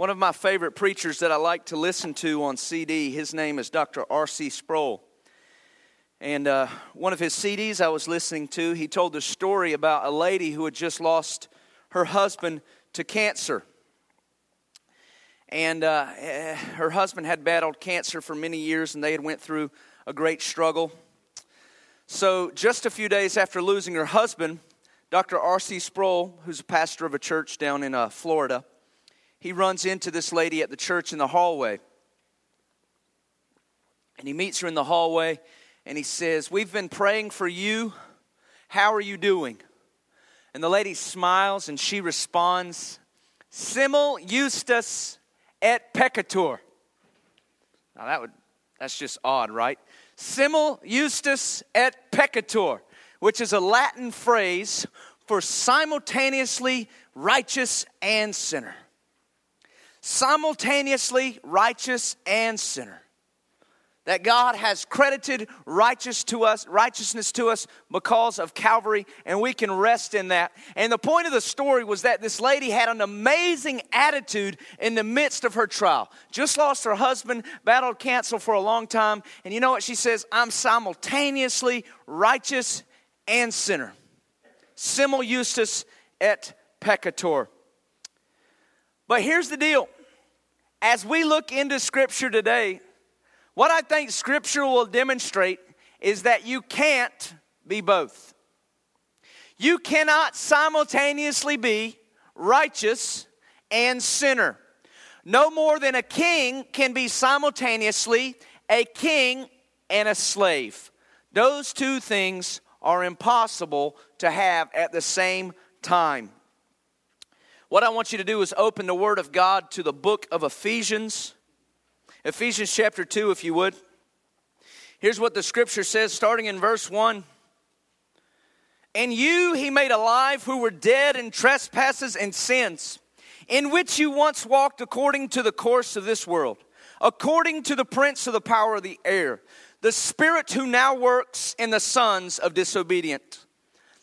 One of my favorite preachers that I like to listen to on CD, his name is Dr. R.C. Sproul. And uh, one of his CDs I was listening to, he told a story about a lady who had just lost her husband to cancer. And uh, eh, her husband had battled cancer for many years, and they had went through a great struggle. So, just a few days after losing her husband, Dr. R.C. Sproul, who's a pastor of a church down in uh, Florida, he runs into this lady at the church in the hallway. And he meets her in the hallway and he says, We've been praying for you. How are you doing? And the lady smiles and she responds, Simul justus et peccator. Now that would that's just odd, right? Simul justus et peccator, which is a Latin phrase for simultaneously righteous and sinner simultaneously righteous and sinner. That God has credited righteous to us, righteousness to us because of Calvary, and we can rest in that. And the point of the story was that this lady had an amazing attitude in the midst of her trial. Just lost her husband, battled cancer for a long time, and you know what she says? I'm simultaneously righteous and sinner. Simul justus et peccator. But here's the deal as we look into Scripture today, what I think Scripture will demonstrate is that you can't be both. You cannot simultaneously be righteous and sinner. No more than a king can be simultaneously a king and a slave. Those two things are impossible to have at the same time. What I want you to do is open the Word of God to the book of Ephesians. Ephesians chapter 2, if you would. Here's what the scripture says, starting in verse 1. And you he made alive who were dead in trespasses and sins, in which you once walked according to the course of this world, according to the prince of the power of the air, the spirit who now works in the sons of disobedient,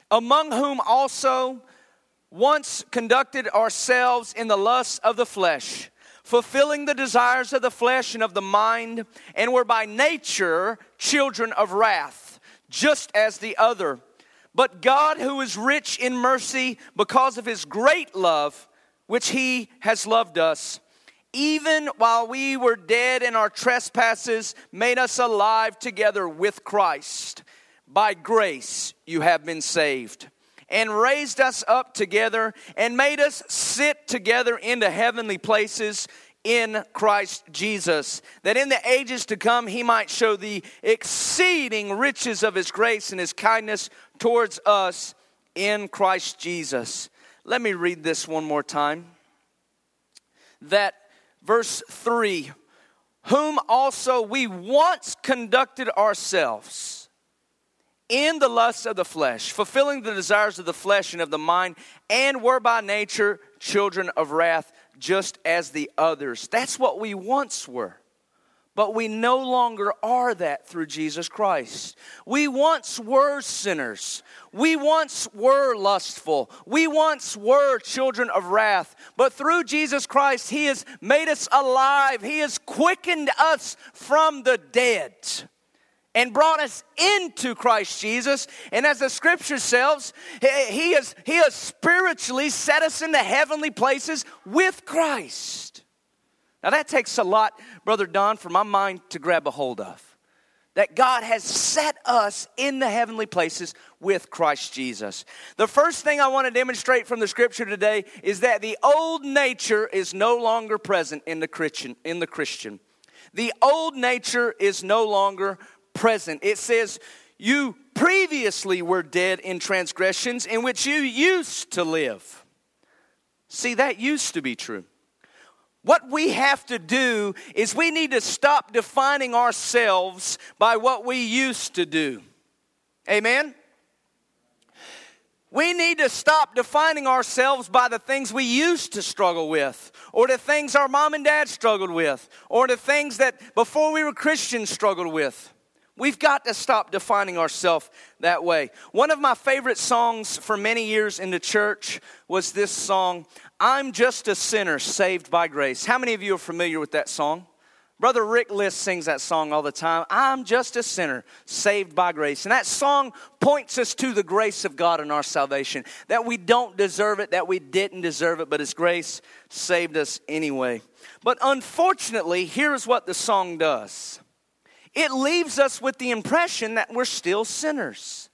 among whom also once conducted ourselves in the lusts of the flesh, fulfilling the desires of the flesh and of the mind, and were by nature children of wrath, just as the other. But God, who is rich in mercy because of his great love, which he has loved us, even while we were dead in our trespasses, made us alive together with Christ. By grace you have been saved and raised us up together and made us sit together into heavenly places in Christ Jesus, that in the ages to come he might show the exceeding riches of his grace and his kindness towards us in Christ Jesus. Let me read this one more time. That verse 3 Whom also we once conducted ourselves in the lusts of the flesh, fulfilling the desires of the flesh and of the mind, and were by nature children of wrath, just as the others. That's what we once were. But we no longer are that through Jesus Christ. We once were sinners. We once were lustful. We once were children of wrath. But through Jesus Christ, He has made us alive. He has quickened us from the dead and brought us into Christ Jesus. And as the scripture says, he has, he has spiritually set us into heavenly places with Christ. Now that takes a lot, Brother Don, for my mind to grab a hold of. That God has set us in the heavenly places with Christ Jesus. The first thing I want to demonstrate from the scripture today is that the old nature is no longer present in the Christian. In the Christian. The old nature is no longer present. It says, You previously were dead in transgressions in which you used to live. See, that used to be true. What we have to do is we need to stop defining ourselves by what we used to do. Amen? We need to stop defining ourselves by the things we used to struggle with, or the things our mom and dad struggled with, or the things that before we were Christians struggled with. We've got to stop defining ourselves that way. One of my favorite songs for many years in the church was this song, I'm Just a Sinner Saved by Grace. How many of you are familiar with that song? Brother Rick List sings that song all the time. I'm just a sinner saved by grace. And that song points us to the grace of God in our salvation. That we don't deserve it, that we didn't deserve it, but His grace saved us anyway. But unfortunately, here's what the song does it leaves us with the impression that we're still sinners.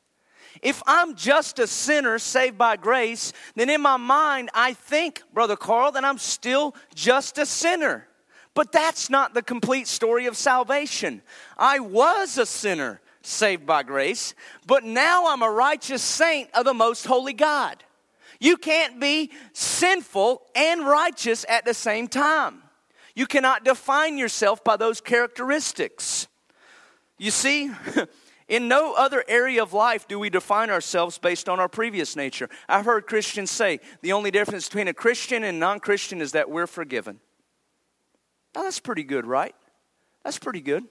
If I'm just a sinner saved by grace, then in my mind, I think, Brother Carl, that I'm still just a sinner. But that's not the complete story of salvation. I was a sinner saved by grace, but now I'm a righteous saint of the most holy God. You can't be sinful and righteous at the same time. You cannot define yourself by those characteristics. You see, in no other area of life do we define ourselves based on our previous nature. I've heard Christians say the only difference between a Christian and non Christian is that we're forgiven. Now, that's pretty good, right? That's pretty good.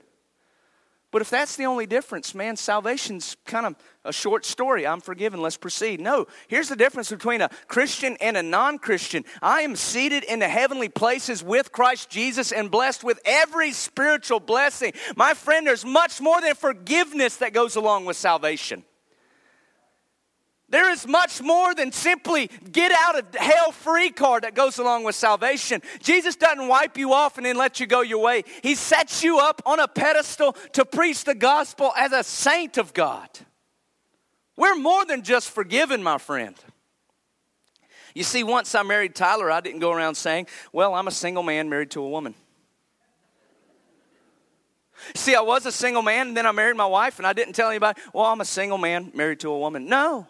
But if that's the only difference, man, salvation's kind of a short story. I'm forgiven, let's proceed. No, here's the difference between a Christian and a non Christian. I am seated in the heavenly places with Christ Jesus and blessed with every spiritual blessing. My friend, there's much more than forgiveness that goes along with salvation. There is much more than simply get out of hell free card that goes along with salvation. Jesus doesn't wipe you off and then let you go your way. He sets you up on a pedestal to preach the gospel as a saint of God. We're more than just forgiven, my friend. You see, once I married Tyler, I didn't go around saying, Well, I'm a single man married to a woman. See, I was a single man, and then I married my wife, and I didn't tell anybody, Well, I'm a single man married to a woman. No.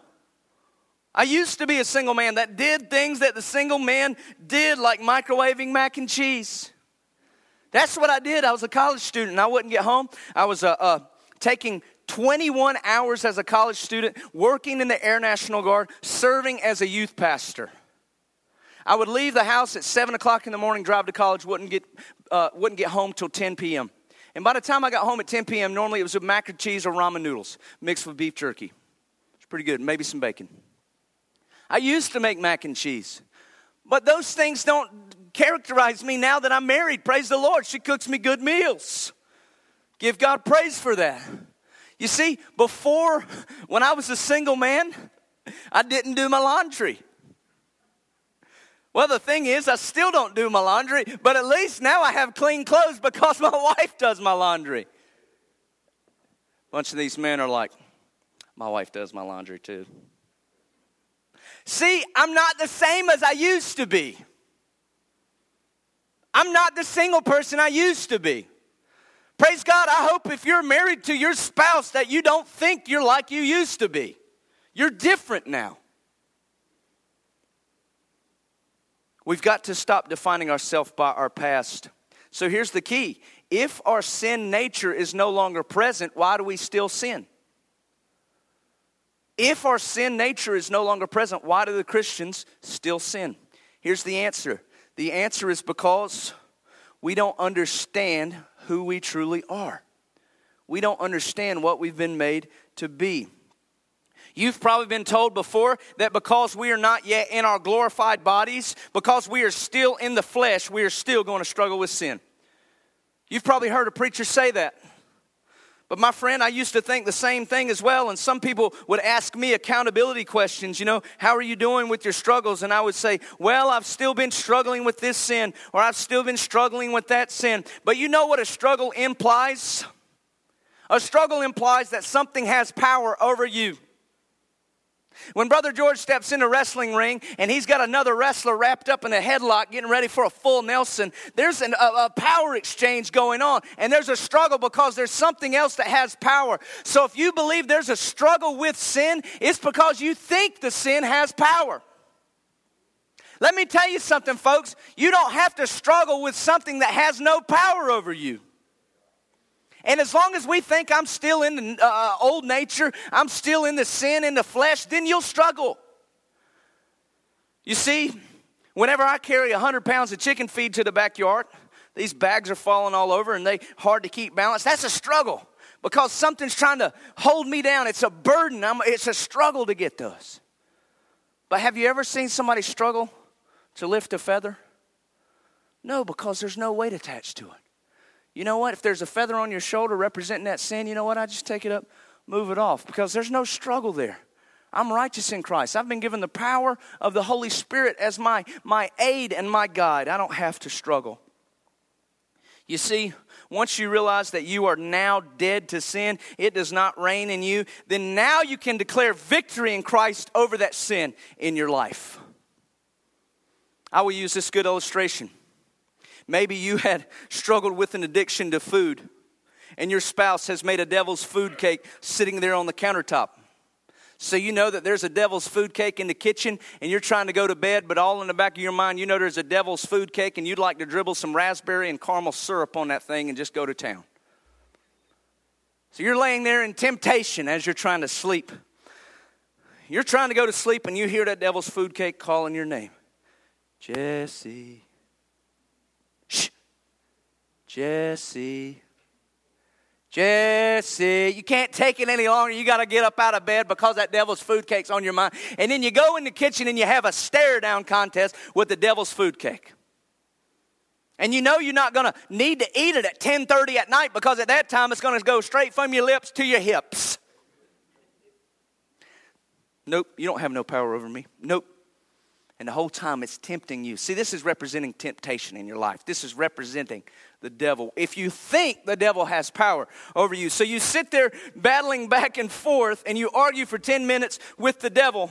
I used to be a single man that did things that the single man did, like microwaving mac and cheese. That's what I did. I was a college student I wouldn't get home. I was uh, uh, taking 21 hours as a college student, working in the Air National Guard, serving as a youth pastor. I would leave the house at 7 o'clock in the morning, drive to college, wouldn't get, uh, wouldn't get home till 10 p.m. And by the time I got home at 10 p.m., normally it was with mac and cheese or ramen noodles mixed with beef jerky. It's pretty good, maybe some bacon. I used to make mac and cheese. But those things don't characterize me now that I'm married. Praise the Lord. She cooks me good meals. Give God praise for that. You see, before, when I was a single man, I didn't do my laundry. Well, the thing is, I still don't do my laundry, but at least now I have clean clothes because my wife does my laundry. A bunch of these men are like, my wife does my laundry too. See, I'm not the same as I used to be. I'm not the single person I used to be. Praise God, I hope if you're married to your spouse that you don't think you're like you used to be. You're different now. We've got to stop defining ourselves by our past. So here's the key if our sin nature is no longer present, why do we still sin? If our sin nature is no longer present, why do the Christians still sin? Here's the answer the answer is because we don't understand who we truly are. We don't understand what we've been made to be. You've probably been told before that because we are not yet in our glorified bodies, because we are still in the flesh, we are still going to struggle with sin. You've probably heard a preacher say that. But my friend, I used to think the same thing as well. And some people would ask me accountability questions, you know, how are you doing with your struggles? And I would say, well, I've still been struggling with this sin, or I've still been struggling with that sin. But you know what a struggle implies? A struggle implies that something has power over you. When Brother George steps in a wrestling ring and he's got another wrestler wrapped up in a headlock getting ready for a full Nelson, there's an, a, a, power exchange going on and there's a struggle because there's something else that has power. So if you believe there's a struggle with sin, it's because you think the sin has power. Let me tell you something, folks. You don't have to struggle with something that has no power over you. And as long as we think I'm still in the uh, uh, old nature, I'm still in the sin, in the flesh, then you'll struggle. You see, whenever I carry 100 pounds of chicken feed to the backyard, these bags are falling all over and they hard to keep balanced. That's a struggle because something's trying to hold me down. It's a burden, I'm, it's a struggle to get those. But have you ever seen somebody struggle to lift a feather? No, because there's no weight attached to it. You know what? If there's a feather on your shoulder representing that sin, you know what? I just take it up, move it off, because there's no struggle there. I'm righteous in Christ. I've been given the power of the Holy Spirit as my, my aid and my guide. I don't have to struggle. You see, once you realize that you are now dead to sin, it does not reign in you, then now you can declare victory in Christ over that sin in your life. I will use this good illustration. Maybe you had struggled with an addiction to food, and your spouse has made a devil's food cake sitting there on the countertop. So you know that there's a devil's food cake in the kitchen and you're trying to go to bed, but all in the back of your mind, you know there's a devil's food cake and you'd like to dribble some raspberry and caramel syrup on that thing and just go to town. So you're laying there in temptation as you're trying to sleep. You're trying to go to sleep and you hear that devil's food cake calling your name Jesse. Jesse. Jesse, you can't take it any longer. You got to get up out of bed because that devil's food cake's on your mind. And then you go in the kitchen and you have a stare down contest with the devil's food cake. And you know you're not going to need to eat it at 10:30 at night because at that time it's going to go straight from your lips to your hips. Nope, you don't have no power over me. Nope. And the whole time it's tempting you. See, this is representing temptation in your life. This is representing the devil. If you think the devil has power over you. So you sit there battling back and forth and you argue for 10 minutes with the devil.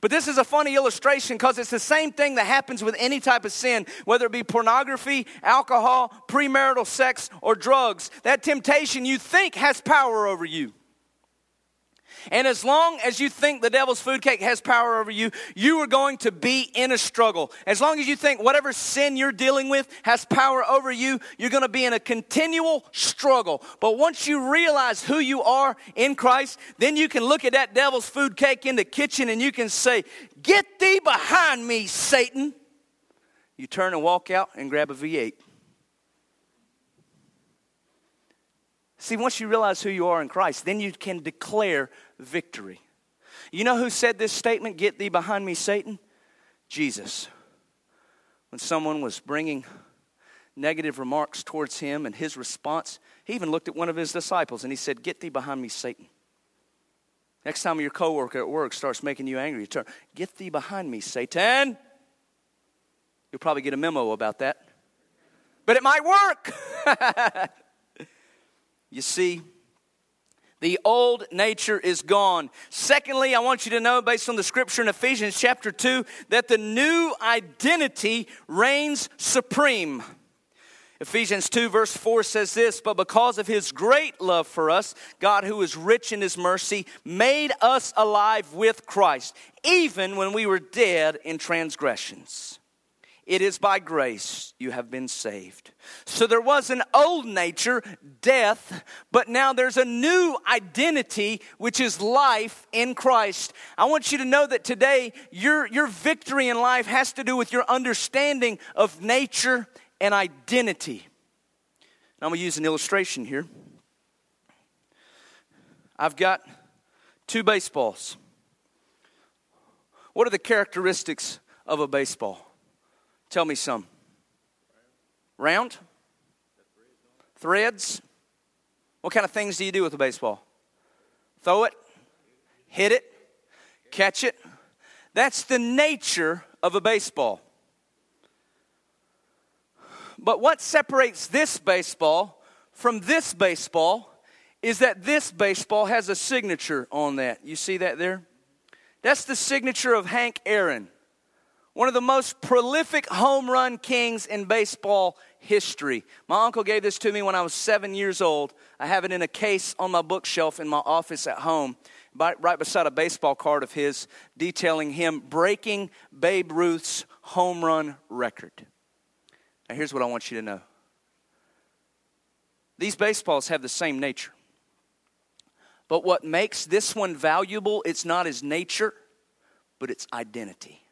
But this is a funny illustration because it's the same thing that happens with any type of sin, whether it be pornography, alcohol, premarital sex, or drugs. That temptation you think has power over you. And as long as you think the devil's food cake has power over you, you are going to be in a struggle. As long as you think whatever sin you're dealing with has power over you, you're going to be in a continual struggle. But once you realize who you are in Christ, then you can look at that devil's food cake in the kitchen and you can say, Get thee behind me, Satan. You turn and walk out and grab a V8. See, once you realize who you are in Christ, then you can declare victory. You know who said this statement, Get thee behind me, Satan? Jesus. When someone was bringing negative remarks towards him and his response, he even looked at one of his disciples and he said, Get thee behind me, Satan. Next time your coworker at work starts making you angry, you turn, Get thee behind me, Satan. You'll probably get a memo about that. But it might work. you see, the old nature is gone. Secondly, I want you to know, based on the scripture in Ephesians chapter 2, that the new identity reigns supreme. Ephesians 2, verse 4 says this But because of his great love for us, God, who is rich in his mercy, made us alive with Christ, even when we were dead in transgressions. It is by grace you have been saved. So there was an old nature, death, but now there's a new identity, which is life in Christ. I want you to know that today your, your victory in life has to do with your understanding of nature and identity. Now I'm going to use an illustration here. I've got two baseballs. What are the characteristics of a baseball? Tell me some. Round? Threads? What kind of things do you do with a baseball? Throw it? Hit it? Catch it? That's the nature of a baseball. But what separates this baseball from this baseball is that this baseball has a signature on that. You see that there? That's the signature of Hank Aaron one of the most prolific home run kings in baseball history. My uncle gave this to me when I was seven years old. I have it in a case on my bookshelf in my office at home, right beside a baseball card of his, detailing him breaking Babe Ruth's home run record. Now, here's what I want you to know these baseballs have the same nature. But what makes this one valuable, it's not his nature, but its identity.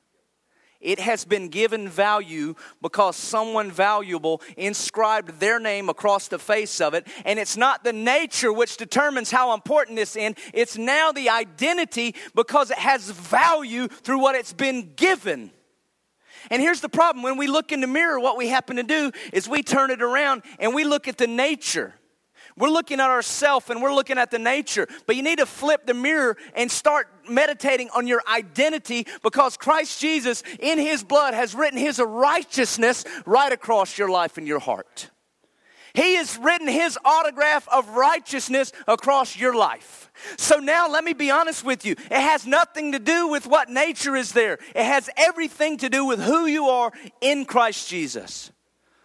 It has been given value because someone valuable inscribed their name across the face of it. And it's not the nature which determines how important this is. It's now the identity because it has value through what it's been given. And here's the problem when we look in the mirror, what we happen to do is we turn it around and we look at the nature. We're looking at ourself and we're looking at the nature. But you need to flip the mirror and start meditating on your identity because Christ Jesus in his blood has written his righteousness right across your life and your heart. He has written his autograph of righteousness across your life. So now let me be honest with you. It has nothing to do with what nature is there, it has everything to do with who you are in Christ Jesus.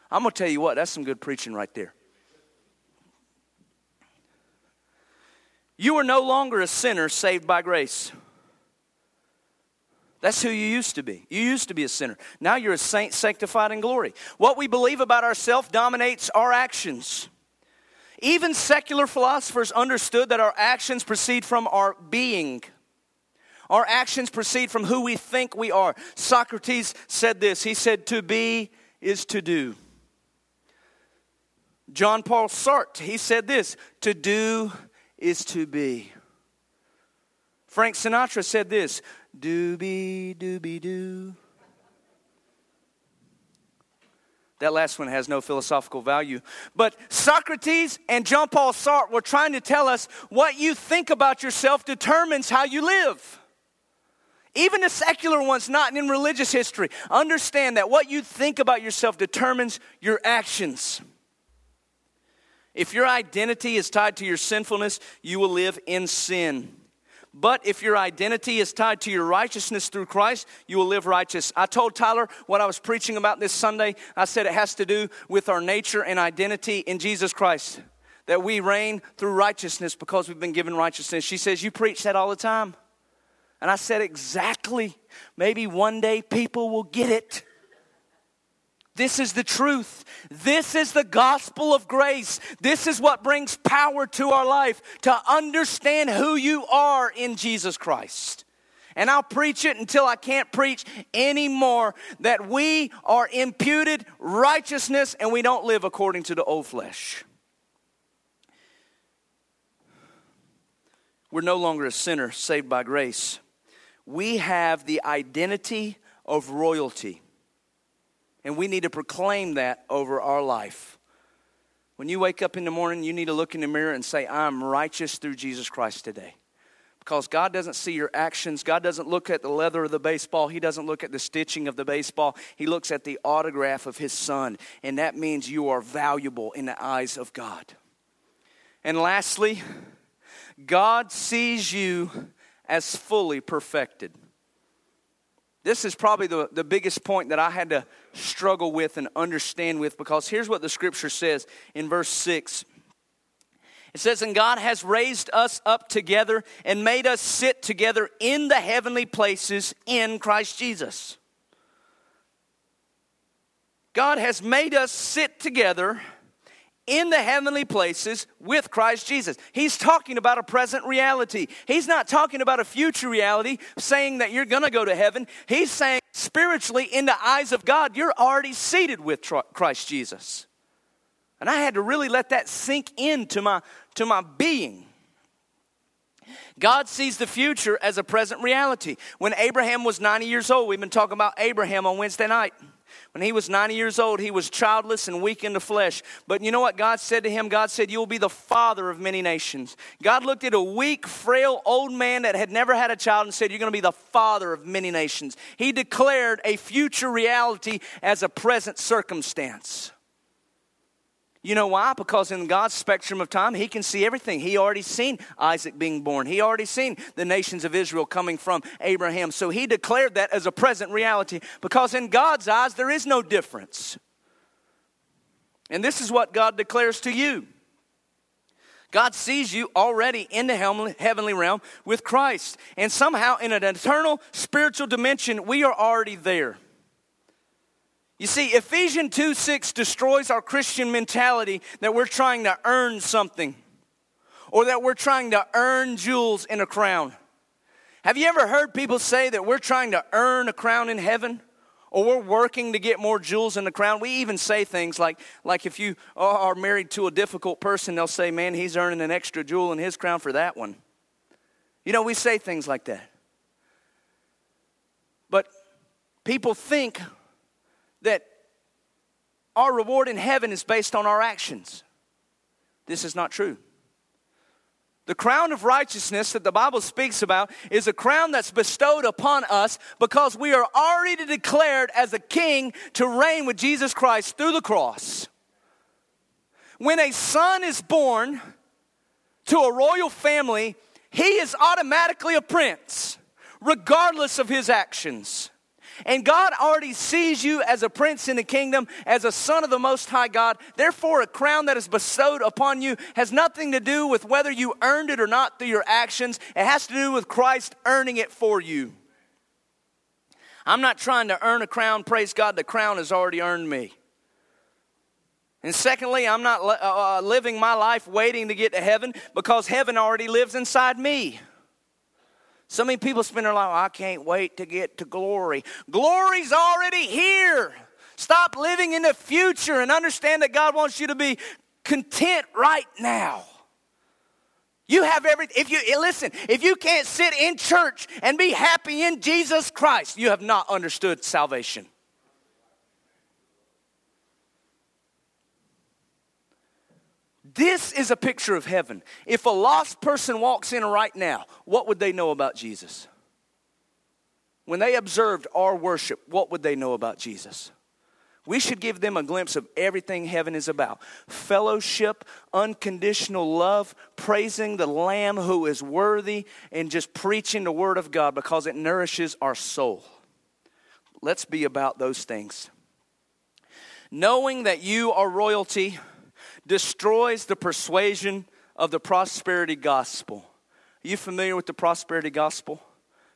I'm going to tell you what, that's some good preaching right there. You are no longer a sinner saved by grace. That's who you used to be. You used to be a sinner. Now you're a saint sanctified in glory. What we believe about ourselves dominates our actions. Even secular philosophers understood that our actions proceed from our being. Our actions proceed from who we think we are. Socrates said this he said, To be is to do. John Paul Sartre, he said this To do is to be. Frank Sinatra said this doobie doobie doo. That last one has no philosophical value. But Socrates and John Paul Sartre were trying to tell us what you think about yourself determines how you live. Even the secular ones, not in religious history, understand that what you think about yourself determines your actions. If your identity is tied to your sinfulness, you will live in sin. But if your identity is tied to your righteousness through Christ, you will live righteous. I told Tyler what I was preaching about this Sunday. I said it has to do with our nature and identity in Jesus Christ, that we reign through righteousness because we've been given righteousness. She says, You preach that all the time. And I said, Exactly. Maybe one day people will get it. This is the truth. This is the gospel of grace. This is what brings power to our life to understand who you are in Jesus Christ. And I'll preach it until I can't preach anymore that we are imputed righteousness and we don't live according to the old flesh. We're no longer a sinner saved by grace. We have the identity of royalty. And we need to proclaim that over our life. When you wake up in the morning, you need to look in the mirror and say, I'm righteous through Jesus Christ today. Because God doesn't see your actions. God doesn't look at the leather of the baseball. He doesn't look at the stitching of the baseball. He looks at the autograph of His Son. And that means you are valuable in the eyes of God. And lastly, God sees you as fully perfected. This is probably the, the biggest point that I had to struggle with and understand with because here's what the scripture says in verse 6. It says, And God has raised us up together and made us sit together in the heavenly places in Christ Jesus. God has made us sit together in the heavenly places with Christ Jesus. He's talking about a present reality. He's not talking about a future reality, saying that you're going to go to heaven. He's saying spiritually, in the eyes of God, you're already seated with Christ Jesus. And I had to really let that sink into my, to my being. God sees the future as a present reality. When Abraham was 90 years old, we've been talking about Abraham on Wednesday night. When he was 90 years old, he was childless and weak in the flesh. But you know what God said to him? God said, You will be the father of many nations. God looked at a weak, frail old man that had never had a child and said, You're going to be the father of many nations. He declared a future reality as a present circumstance. You know why? Because in God's spectrum of time, He can see everything. He already seen Isaac being born. He already seen the nations of Israel coming from Abraham. So He declared that as a present reality because in God's eyes, there is no difference. And this is what God declares to you. God sees you already in the heavenly realm with Christ. And somehow, in an eternal spiritual dimension, we are already there. You see, Ephesians 2 6 destroys our Christian mentality that we're trying to earn something or that we're trying to earn jewels in a crown. Have you ever heard people say that we're trying to earn a crown in heaven or we're working to get more jewels in the crown. We even say things like, like if you are married to a difficult person, they'll say, man, he's earning an extra jewel in his crown for that one. You know, we say things like that. But people think our reward in heaven is based on our actions. This is not true. The crown of righteousness that the Bible speaks about is a crown that's bestowed upon us because we are already declared as a king to reign with Jesus Christ through the cross. When a son is born to a royal family, he is automatically a prince, regardless of his actions. And God already sees you as a prince in the kingdom, as a son of the Most High God. Therefore, a crown that is bestowed upon you has nothing to do with whether you earned it or not through your actions. It has to do with Christ earning it for you. I'm not trying to earn a crown. Praise God, the crown has already earned me. And secondly, I'm not uh, uh, living my life waiting to get to heaven because heaven already lives inside me. So many people spend their life, I can't wait to get to glory. Glory's already here. Stop living in the future and understand that God wants you to be content right now. You have every if you eh, listen, if you can't sit in church and be happy in Jesus Christ, you have not understood salvation. This is a picture of heaven. If a lost person walks in right now, what would they know about Jesus? When they observed our worship, what would they know about Jesus? We should give them a glimpse of everything heaven is about fellowship, unconditional love, praising the Lamb who is worthy, and just preaching the Word of God because it nourishes our soul. Let's be about those things. Knowing that you are royalty destroys the persuasion of the prosperity gospel. Are you familiar with the prosperity gospel?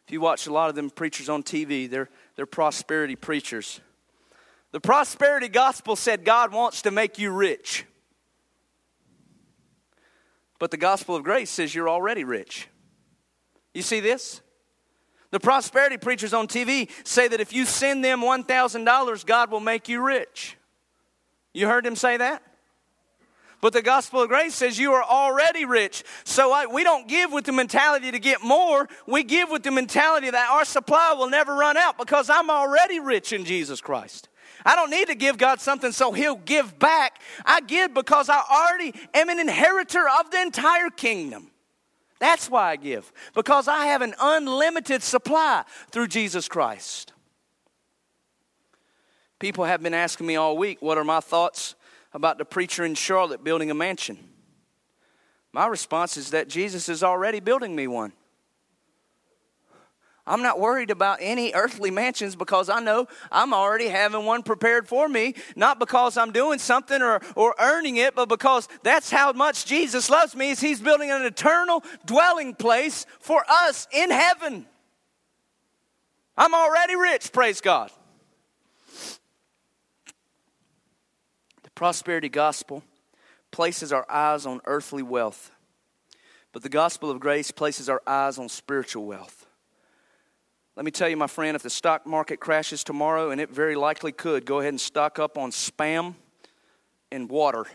If you watch a lot of them preachers on TV, they're, they're prosperity preachers. The prosperity gospel said God wants to make you rich. But the gospel of grace says you're already rich. You see this? The prosperity preachers on TV say that if you send them $1,000, God will make you rich. You heard them say that? But the gospel of grace says you are already rich. So I, we don't give with the mentality to get more. We give with the mentality that our supply will never run out because I'm already rich in Jesus Christ. I don't need to give God something so He'll give back. I give because I already am an inheritor of the entire kingdom. That's why I give, because I have an unlimited supply through Jesus Christ. People have been asking me all week, what are my thoughts about the preacher in Charlotte building a mansion? My response is that Jesus is already building me one. I'm not worried about any earthly mansions because I know I'm already having one prepared for me, not because I'm doing something or, or earning it, but because that's how much Jesus loves me is he's building an eternal dwelling place for us in heaven. I'm already rich, praise God. Prosperity gospel places our eyes on earthly wealth, but the gospel of grace places our eyes on spiritual wealth. Let me tell you, my friend, if the stock market crashes tomorrow, and it very likely could, go ahead and stock up on spam and water.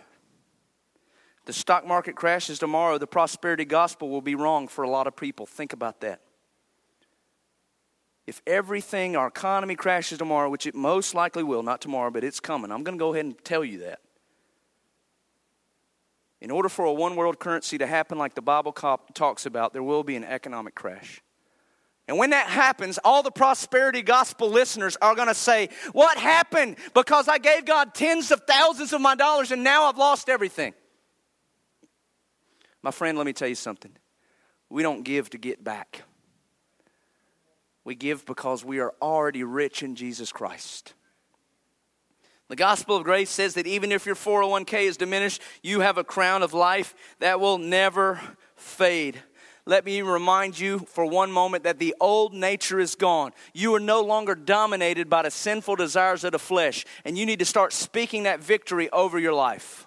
the stock market crashes tomorrow, the prosperity gospel will be wrong for a lot of people. Think about that. If everything, our economy crashes tomorrow, which it most likely will, not tomorrow, but it's coming, I'm going to go ahead and tell you that. In order for a one world currency to happen like the Bible talks about, there will be an economic crash. And when that happens, all the prosperity gospel listeners are going to say, What happened? Because I gave God tens of thousands of my dollars and now I've lost everything. My friend, let me tell you something. We don't give to get back. We give because we are already rich in Jesus Christ. The gospel of grace says that even if your 401k is diminished, you have a crown of life that will never fade. Let me remind you for one moment that the old nature is gone. You are no longer dominated by the sinful desires of the flesh, and you need to start speaking that victory over your life.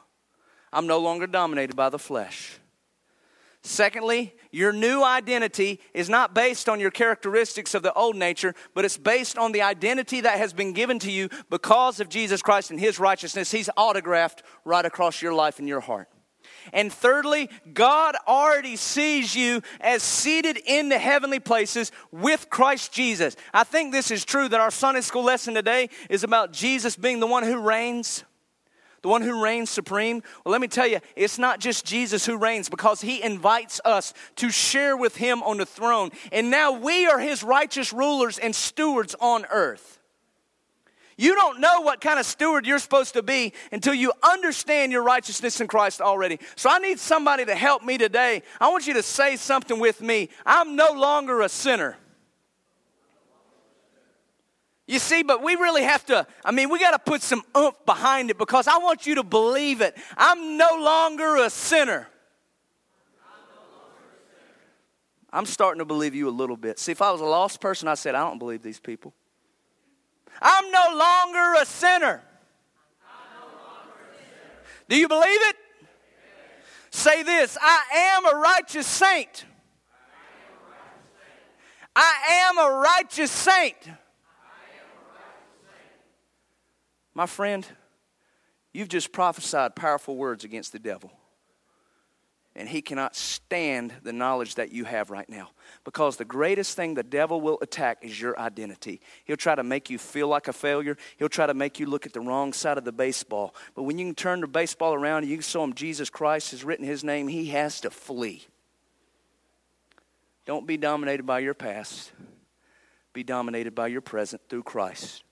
I'm no longer dominated by the flesh. Secondly, your new identity is not based on your characteristics of the old nature, but it's based on the identity that has been given to you because of Jesus Christ and His righteousness. He's autographed right across your life and your heart. And thirdly, God already sees you as seated in the heavenly places with Christ Jesus. I think this is true that our Sunday school lesson today is about Jesus being the one who reigns the one who reigns supreme. Well, let me tell you, it's not just Jesus who reigns because he invites us to share with him on the throne. And now we are his righteous rulers and stewards on earth. You don't know what kind of steward you're supposed to be until you understand your righteousness in Christ already. So I need somebody to help me today. I want you to say something with me. I'm no longer a sinner. You see, but we really have to, I mean, we got to put some oomph behind it because I want you to believe it. I'm no longer a sinner. I'm starting to believe you a little bit. See, if I was a lost person, I said, I don't believe these people. I'm no longer a sinner. Do you believe it? Say this I am a righteous saint. I am a righteous saint. My friend, you've just prophesied powerful words against the devil. And he cannot stand the knowledge that you have right now. Because the greatest thing the devil will attack is your identity. He'll try to make you feel like a failure. He'll try to make you look at the wrong side of the baseball. But when you can turn the baseball around and you show him Jesus Christ has written his name, he has to flee. Don't be dominated by your past, be dominated by your present through Christ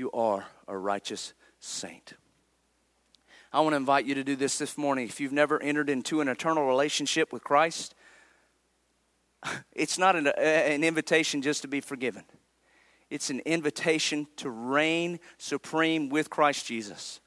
you are a righteous saint. I want to invite you to do this this morning. If you've never entered into an eternal relationship with Christ, it's not an, an invitation just to be forgiven. It's an invitation to reign supreme with Christ Jesus.